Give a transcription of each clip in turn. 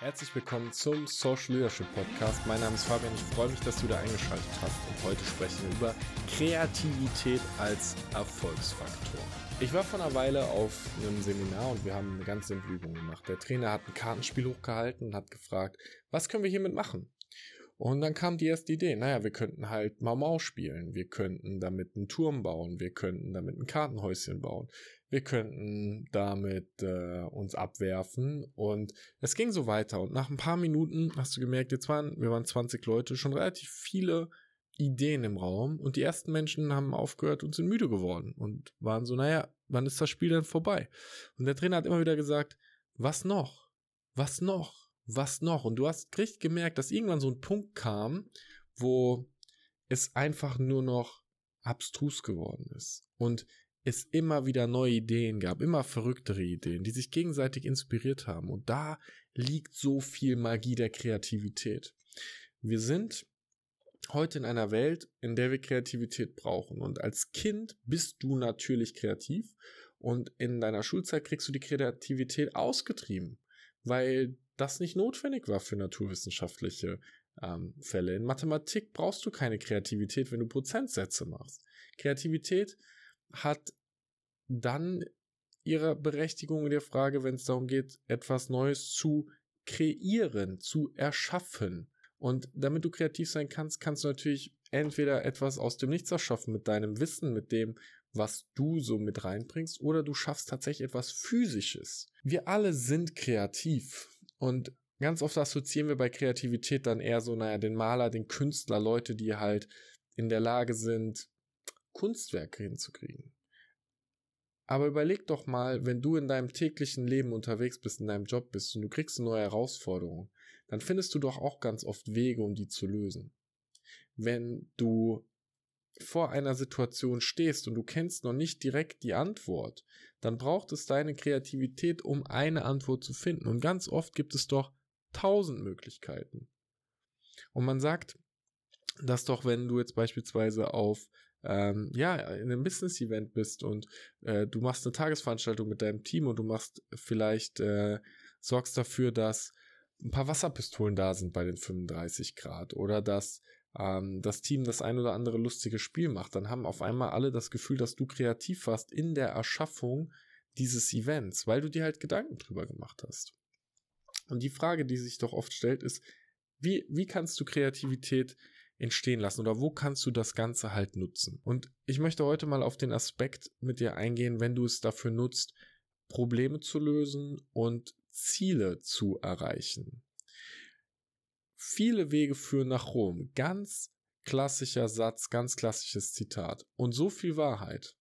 Herzlich willkommen zum Social Leadership Podcast. Mein Name ist Fabian. Ich freue mich, dass du da eingeschaltet hast. Und heute sprechen wir über Kreativität als Erfolgsfaktor. Ich war vor einer Weile auf einem Seminar und wir haben eine ganz simple Übung gemacht. Der Trainer hat ein Kartenspiel hochgehalten und hat gefragt, was können wir hiermit machen? Und dann kam die erste Idee, naja, wir könnten halt Mau spielen, wir könnten damit einen Turm bauen, wir könnten damit ein Kartenhäuschen bauen, wir könnten damit äh, uns abwerfen und es ging so weiter und nach ein paar Minuten hast du gemerkt, jetzt waren, wir waren 20 Leute, schon relativ viele Ideen im Raum und die ersten Menschen haben aufgehört und sind müde geworden und waren so, naja, wann ist das Spiel denn vorbei? Und der Trainer hat immer wieder gesagt, was noch? Was noch? Was noch? Und du hast richtig gemerkt, dass irgendwann so ein Punkt kam, wo es einfach nur noch abstrus geworden ist. Und es immer wieder neue Ideen gab, immer verrücktere Ideen, die sich gegenseitig inspiriert haben. Und da liegt so viel Magie der Kreativität. Wir sind heute in einer Welt, in der wir Kreativität brauchen. Und als Kind bist du natürlich kreativ und in deiner Schulzeit kriegst du die Kreativität ausgetrieben, weil das nicht notwendig war für naturwissenschaftliche ähm, Fälle. In Mathematik brauchst du keine Kreativität, wenn du Prozentsätze machst. Kreativität hat dann ihre Berechtigung in der Frage, wenn es darum geht, etwas Neues zu kreieren, zu erschaffen. Und damit du kreativ sein kannst, kannst du natürlich entweder etwas aus dem Nichts erschaffen mit deinem Wissen, mit dem, was du so mit reinbringst, oder du schaffst tatsächlich etwas Physisches. Wir alle sind kreativ. Und ganz oft assoziieren wir bei Kreativität dann eher so, naja, den Maler, den Künstler, Leute, die halt in der Lage sind, Kunstwerke hinzukriegen. Aber überleg doch mal, wenn du in deinem täglichen Leben unterwegs bist, in deinem Job bist und du kriegst eine neue Herausforderung, dann findest du doch auch ganz oft Wege, um die zu lösen. Wenn du vor einer Situation stehst und du kennst noch nicht direkt die Antwort, dann braucht es deine Kreativität, um eine Antwort zu finden. Und ganz oft gibt es doch tausend Möglichkeiten. Und man sagt, dass doch, wenn du jetzt beispielsweise auf ähm, ja in einem Business-Event bist und äh, du machst eine Tagesveranstaltung mit deinem Team und du machst vielleicht äh, sorgst dafür, dass ein paar Wasserpistolen da sind bei den 35 Grad oder dass ähm, das Team das ein oder andere lustige Spiel macht, dann haben auf einmal alle das Gefühl, dass du kreativ warst in der Erschaffung dieses Events, weil du dir halt Gedanken drüber gemacht hast. Und die Frage, die sich doch oft stellt, ist, wie, wie kannst du Kreativität entstehen lassen oder wo kannst du das Ganze halt nutzen? Und ich möchte heute mal auf den Aspekt mit dir eingehen, wenn du es dafür nutzt, Probleme zu lösen und Ziele zu erreichen. Viele Wege führen nach Rom. Ganz klassischer Satz, ganz klassisches Zitat. Und so viel Wahrheit.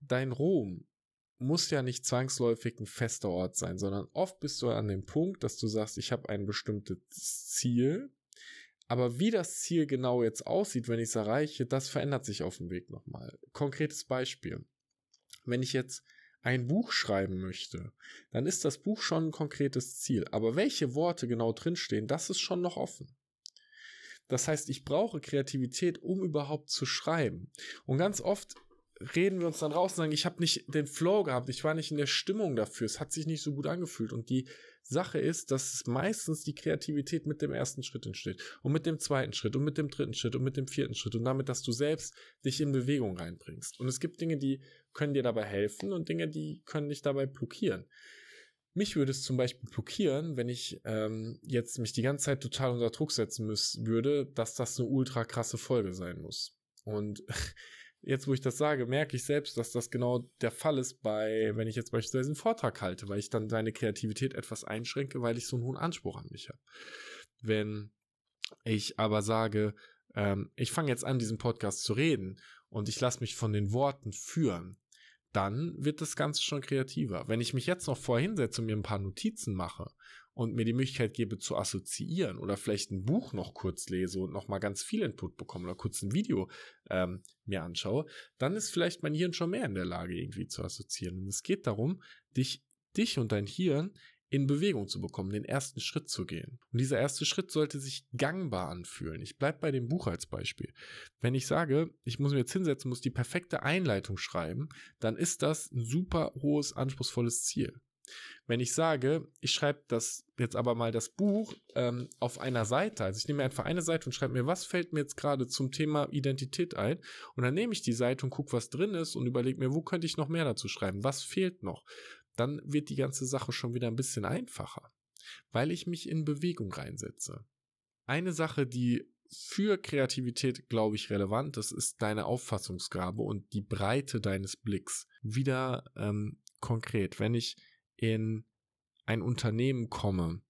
Dein Rom muss ja nicht zwangsläufig ein fester Ort sein, sondern oft bist du an dem Punkt, dass du sagst, ich habe ein bestimmtes Ziel, aber wie das Ziel genau jetzt aussieht, wenn ich es erreiche, das verändert sich auf dem Weg nochmal. Konkretes Beispiel. Wenn ich jetzt ein Buch schreiben möchte, dann ist das Buch schon ein konkretes Ziel. Aber welche Worte genau drinstehen, das ist schon noch offen. Das heißt, ich brauche Kreativität, um überhaupt zu schreiben. Und ganz oft reden wir uns dann raus und sagen, ich habe nicht den Flow gehabt, ich war nicht in der Stimmung dafür, es hat sich nicht so gut angefühlt. Und die Sache ist, dass es meistens die Kreativität mit dem ersten Schritt entsteht und mit dem zweiten Schritt und mit dem dritten Schritt und mit dem vierten Schritt und damit, dass du selbst dich in Bewegung reinbringst. Und es gibt Dinge, die können dir dabei helfen und Dinge, die können dich dabei blockieren. Mich würde es zum Beispiel blockieren, wenn ich ähm, jetzt mich die ganze Zeit total unter Druck setzen müssen würde, dass das eine ultra krasse Folge sein muss. Und jetzt, wo ich das sage, merke ich selbst, dass das genau der Fall ist bei, wenn ich jetzt beispielsweise einen Vortrag halte, weil ich dann deine Kreativität etwas einschränke, weil ich so einen hohen Anspruch an mich habe. Wenn ich aber sage, ähm, ich fange jetzt an, diesen Podcast zu reden und ich lasse mich von den Worten führen, dann wird das Ganze schon kreativer. Wenn ich mich jetzt noch vorher hinsetze und mir ein paar Notizen mache und mir die Möglichkeit gebe zu assoziieren oder vielleicht ein Buch noch kurz lese und noch mal ganz viel Input bekomme oder kurz ein Video ähm, mir anschaue, dann ist vielleicht mein Hirn schon mehr in der Lage, irgendwie zu assoziieren. Und es geht darum, dich, dich und dein Hirn in Bewegung zu bekommen, den ersten Schritt zu gehen. Und dieser erste Schritt sollte sich gangbar anfühlen. Ich bleib bei dem Buch als Beispiel. Wenn ich sage, ich muss mir jetzt hinsetzen, muss die perfekte Einleitung schreiben, dann ist das ein super hohes, anspruchsvolles Ziel. Wenn ich sage, ich schreibe das jetzt aber mal das Buch ähm, auf einer Seite, also ich nehme einfach eine Seite und schreibe mir, was fällt mir jetzt gerade zum Thema Identität ein und dann nehme ich die Seite und gucke, was drin ist und überlege mir, wo könnte ich noch mehr dazu schreiben, was fehlt noch, dann wird die ganze Sache schon wieder ein bisschen einfacher, weil ich mich in Bewegung reinsetze. Eine Sache, die für Kreativität, glaube ich, relevant ist, ist deine Auffassungsgabe und die Breite deines Blicks. Wieder ähm, konkret, wenn ich in ein Unternehmen komme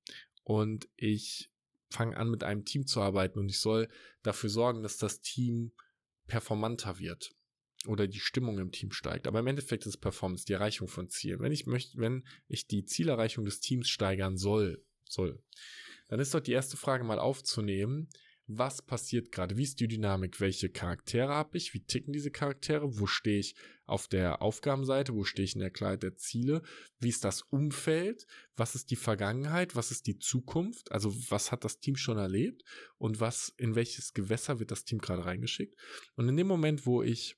und ich fange an mit einem Team zu arbeiten und ich soll dafür sorgen, dass das Team performanter wird oder die Stimmung im Team steigt. Aber im Endeffekt ist Performance die Erreichung von Zielen. Wenn ich möchte, wenn ich die Zielerreichung des Teams steigern soll, soll, dann ist dort die erste Frage mal aufzunehmen, was passiert gerade, wie ist die Dynamik, welche Charaktere habe ich, wie ticken diese Charaktere, wo stehe ich auf der Aufgabenseite, wo stehe ich in der Klarheit der Ziele, wie ist das Umfeld, was ist die Vergangenheit, was ist die Zukunft, also was hat das Team schon erlebt? Und was, in welches Gewässer wird das Team gerade reingeschickt. Und in dem Moment, wo ich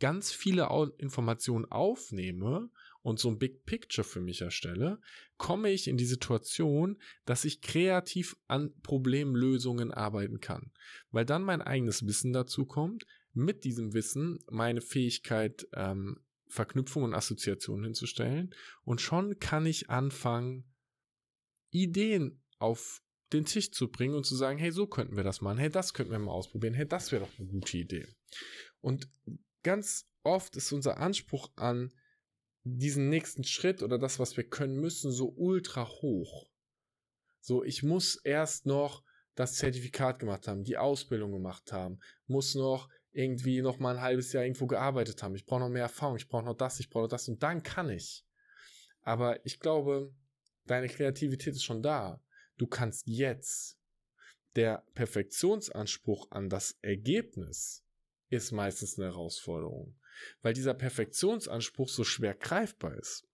ganz viele Informationen aufnehme und so ein Big Picture für mich erstelle, komme ich in die Situation, dass ich kreativ an Problemlösungen arbeiten kann, weil dann mein eigenes Wissen dazu kommt, mit diesem Wissen meine Fähigkeit, ähm, Verknüpfungen und Assoziationen hinzustellen. Und schon kann ich anfangen, Ideen auf den Tisch zu bringen und zu sagen, hey, so könnten wir das machen, hey, das könnten wir mal ausprobieren, hey, das wäre doch eine gute Idee. Und ganz oft ist unser Anspruch an diesen nächsten Schritt oder das, was wir können müssen, so ultra hoch. So, ich muss erst noch das Zertifikat gemacht haben, die Ausbildung gemacht haben, muss noch irgendwie noch mal ein halbes Jahr irgendwo gearbeitet haben. Ich brauche noch mehr Erfahrung, ich brauche noch das, ich brauche noch das und dann kann ich. Aber ich glaube, deine Kreativität ist schon da. Du kannst jetzt. Der Perfektionsanspruch an das Ergebnis ist meistens eine Herausforderung, weil dieser Perfektionsanspruch so schwer greifbar ist.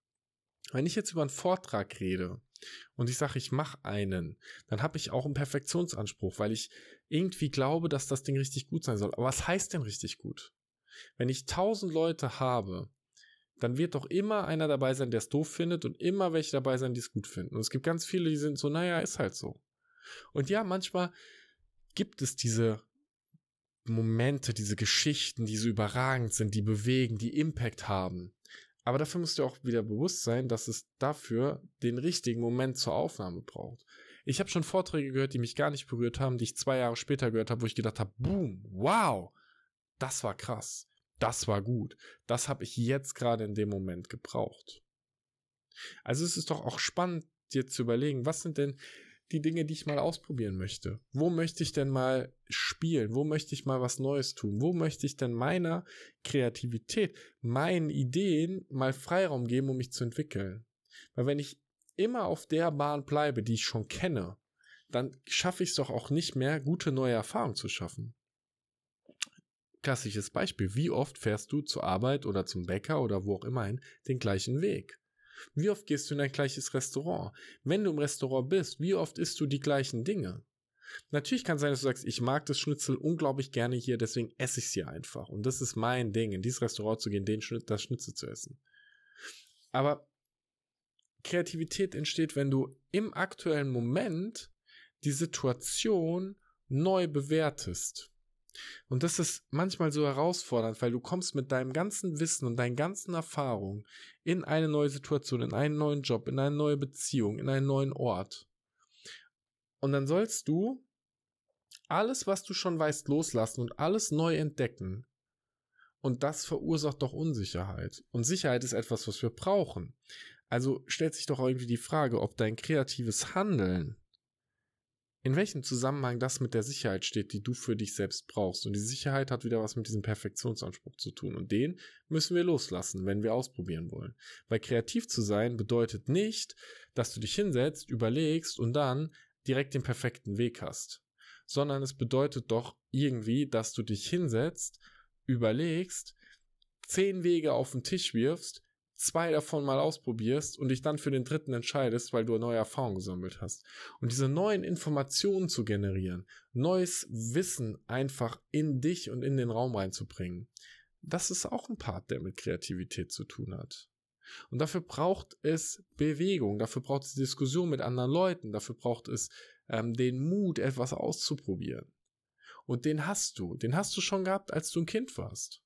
Wenn ich jetzt über einen Vortrag rede und ich sage, ich mache einen, dann habe ich auch einen Perfektionsanspruch, weil ich irgendwie glaube, dass das Ding richtig gut sein soll. Aber was heißt denn richtig gut? Wenn ich tausend Leute habe, dann wird doch immer einer dabei sein, der es doof findet und immer welche dabei sein, die es gut finden. Und es gibt ganz viele, die sind so, naja, ist halt so. Und ja, manchmal gibt es diese Momente, diese Geschichten, die so überragend sind, die bewegen, die Impact haben. Aber dafür musst du auch wieder bewusst sein, dass es dafür den richtigen Moment zur Aufnahme braucht. Ich habe schon Vorträge gehört, die mich gar nicht berührt haben, die ich zwei Jahre später gehört habe, wo ich gedacht habe, boom, wow, das war krass, das war gut, das habe ich jetzt gerade in dem Moment gebraucht. Also es ist doch auch spannend, dir zu überlegen, was sind denn die Dinge, die ich mal ausprobieren möchte? Wo möchte ich denn mal spielen? Wo möchte ich mal was Neues tun? Wo möchte ich denn meiner Kreativität, meinen Ideen mal Freiraum geben, um mich zu entwickeln? Weil wenn ich immer auf der Bahn bleibe, die ich schon kenne, dann schaffe ich es doch auch nicht mehr, gute neue Erfahrungen zu schaffen. Klassisches Beispiel. Wie oft fährst du zur Arbeit oder zum Bäcker oder wo auch immer hin den gleichen Weg? Wie oft gehst du in ein gleiches Restaurant? Wenn du im Restaurant bist, wie oft isst du die gleichen Dinge? Natürlich kann es sein, dass du sagst, ich mag das Schnitzel unglaublich gerne hier, deswegen esse ich es hier einfach. Und das ist mein Ding, in dieses Restaurant zu gehen, den Schnitt, das Schnitzel zu essen. Aber Kreativität entsteht, wenn du im aktuellen Moment die Situation neu bewertest. Und das ist manchmal so herausfordernd, weil du kommst mit deinem ganzen Wissen und deinen ganzen Erfahrungen in eine neue Situation, in einen neuen Job, in eine neue Beziehung, in einen neuen Ort. Und dann sollst du alles, was du schon weißt, loslassen und alles neu entdecken. Und das verursacht doch Unsicherheit. Und Sicherheit ist etwas, was wir brauchen. Also stellt sich doch irgendwie die Frage, ob dein kreatives Handeln in welchem Zusammenhang das mit der Sicherheit steht, die du für dich selbst brauchst. Und die Sicherheit hat wieder was mit diesem Perfektionsanspruch zu tun. Und den müssen wir loslassen, wenn wir ausprobieren wollen. Weil kreativ zu sein bedeutet nicht, dass du dich hinsetzt, überlegst und dann direkt den perfekten Weg hast. Sondern es bedeutet doch irgendwie, dass du dich hinsetzt, überlegst, zehn Wege auf den Tisch wirfst, zwei davon mal ausprobierst und dich dann für den dritten entscheidest, weil du neue Erfahrungen gesammelt hast. Und diese neuen Informationen zu generieren, neues Wissen einfach in dich und in den Raum reinzubringen, das ist auch ein Part, der mit Kreativität zu tun hat. Und dafür braucht es Bewegung, dafür braucht es Diskussion mit anderen Leuten, dafür braucht es ähm, den Mut, etwas auszuprobieren. Und den hast du, den hast du schon gehabt, als du ein Kind warst.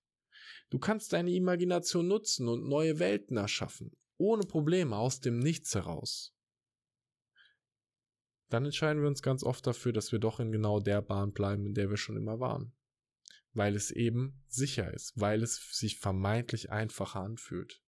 Du kannst deine Imagination nutzen und neue Welten erschaffen, ohne Probleme aus dem Nichts heraus. Dann entscheiden wir uns ganz oft dafür, dass wir doch in genau der Bahn bleiben, in der wir schon immer waren. Weil es eben sicher ist, weil es sich vermeintlich einfacher anfühlt.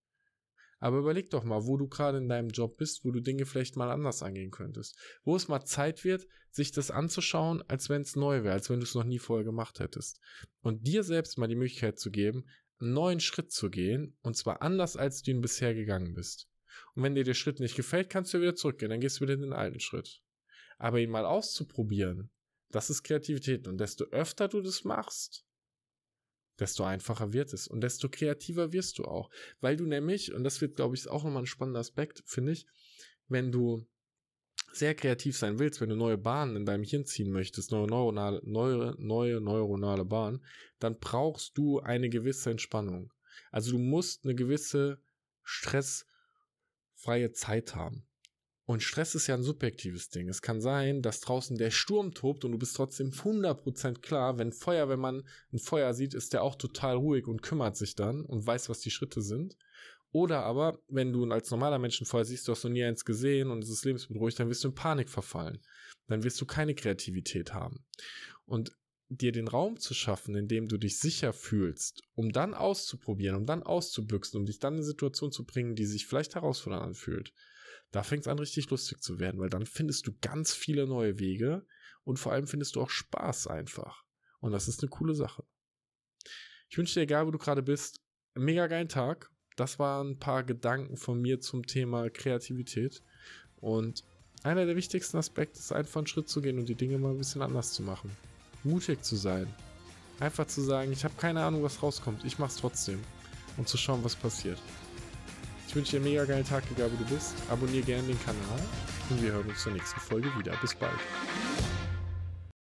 Aber überleg doch mal, wo du gerade in deinem Job bist, wo du Dinge vielleicht mal anders angehen könntest. Wo es mal Zeit wird, sich das anzuschauen, als wenn es neu wäre, als wenn du es noch nie vorher gemacht hättest. Und dir selbst mal die Möglichkeit zu geben, einen neuen Schritt zu gehen, und zwar anders, als du ihn bisher gegangen bist. Und wenn dir der Schritt nicht gefällt, kannst du wieder zurückgehen, dann gehst du wieder in den alten Schritt. Aber ihn mal auszuprobieren, das ist Kreativität. Und desto öfter du das machst, desto einfacher wird es und desto kreativer wirst du auch. Weil du nämlich, und das wird, glaube ich, auch nochmal ein spannender Aspekt, finde ich, wenn du sehr kreativ sein willst, wenn du neue Bahnen in deinem Hirn ziehen möchtest, neue neuronale, neue, neue neuronale Bahnen, dann brauchst du eine gewisse Entspannung. Also du musst eine gewisse stressfreie Zeit haben. Und Stress ist ja ein subjektives Ding. Es kann sein, dass draußen der Sturm tobt und du bist trotzdem 100% klar, wenn Feuer, wenn man ein Feuer sieht, ist der auch total ruhig und kümmert sich dann und weiß, was die Schritte sind. Oder aber, wenn du als normaler Mensch ein Feuer siehst, du hast noch nie eins gesehen und es ist lebensbedrohlich, dann wirst du in Panik verfallen. Dann wirst du keine Kreativität haben. Und dir den Raum zu schaffen, in dem du dich sicher fühlst, um dann auszuprobieren, um dann auszubüchsen, um dich dann in eine Situation zu bringen, die sich vielleicht herausfordernd anfühlt, da fängt es an, richtig lustig zu werden, weil dann findest du ganz viele neue Wege und vor allem findest du auch Spaß einfach. Und das ist eine coole Sache. Ich wünsche dir, egal wo du gerade bist, einen mega geilen Tag. Das waren ein paar Gedanken von mir zum Thema Kreativität. Und einer der wichtigsten Aspekte ist einfach einen Schritt zu gehen und die Dinge mal ein bisschen anders zu machen. Mutig zu sein. Einfach zu sagen, ich habe keine Ahnung, was rauskommt. Ich mache es trotzdem. Und zu schauen, was passiert. Ich wünsche dir einen mega geilen Tag, egal wo du bist. Abonniere gerne den Kanal und wir hören uns zur nächsten Folge wieder. Bis bald.